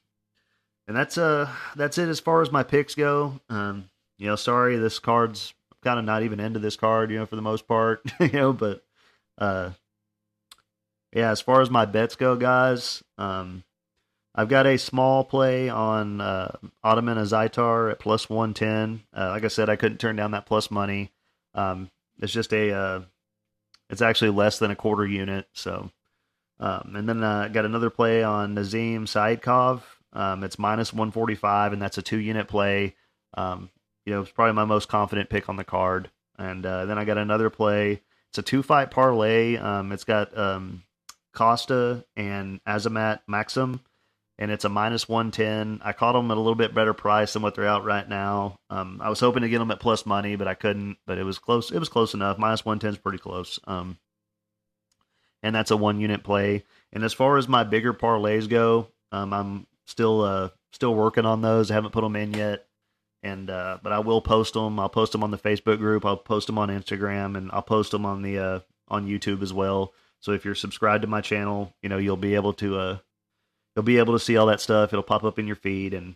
and that's uh that's it as far as my picks go. Um, you know, sorry, this card's kind of not even into this card, you know, for the most part, you know, but uh, yeah, as far as my bets go, guys, um, I've got a small play on uh, Ottman Azaitar at plus 110. Uh, like I said, I couldn't turn down that plus money. Um, it's just a, uh, it's actually less than a quarter unit. So, um, and then I uh, got another play on Nazim Sadykhov. Um, it's minus 145, and that's a two unit play. Um, you know, it's probably my most confident pick on the card. And uh, then I got another play. It's a two fight parlay. Um, it's got um, Costa and Azamat Maxim, and it's a minus 110. I caught them at a little bit better price than what they're out right now. Um, I was hoping to get them at plus money, but I couldn't. But it was close. It was close enough. Minus 110 is pretty close. Um, and that's a one unit play. And as far as my bigger parlays go, um, I'm still uh, still working on those. I haven't put them in yet and uh, but I will post them. I'll post them on the Facebook group. I'll post them on Instagram, and I'll post them on the uh, on YouTube as well. So if you're subscribed to my channel, you know you'll be able to uh, you'll be able to see all that stuff. It'll pop up in your feed, and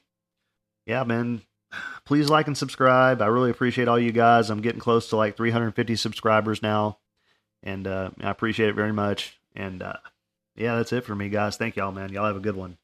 yeah, man, please like and subscribe. I really appreciate all you guys. I'm getting close to like 350 subscribers now, and uh, I appreciate it very much. And uh, yeah, that's it for me, guys. Thank y'all, man. Y'all have a good one.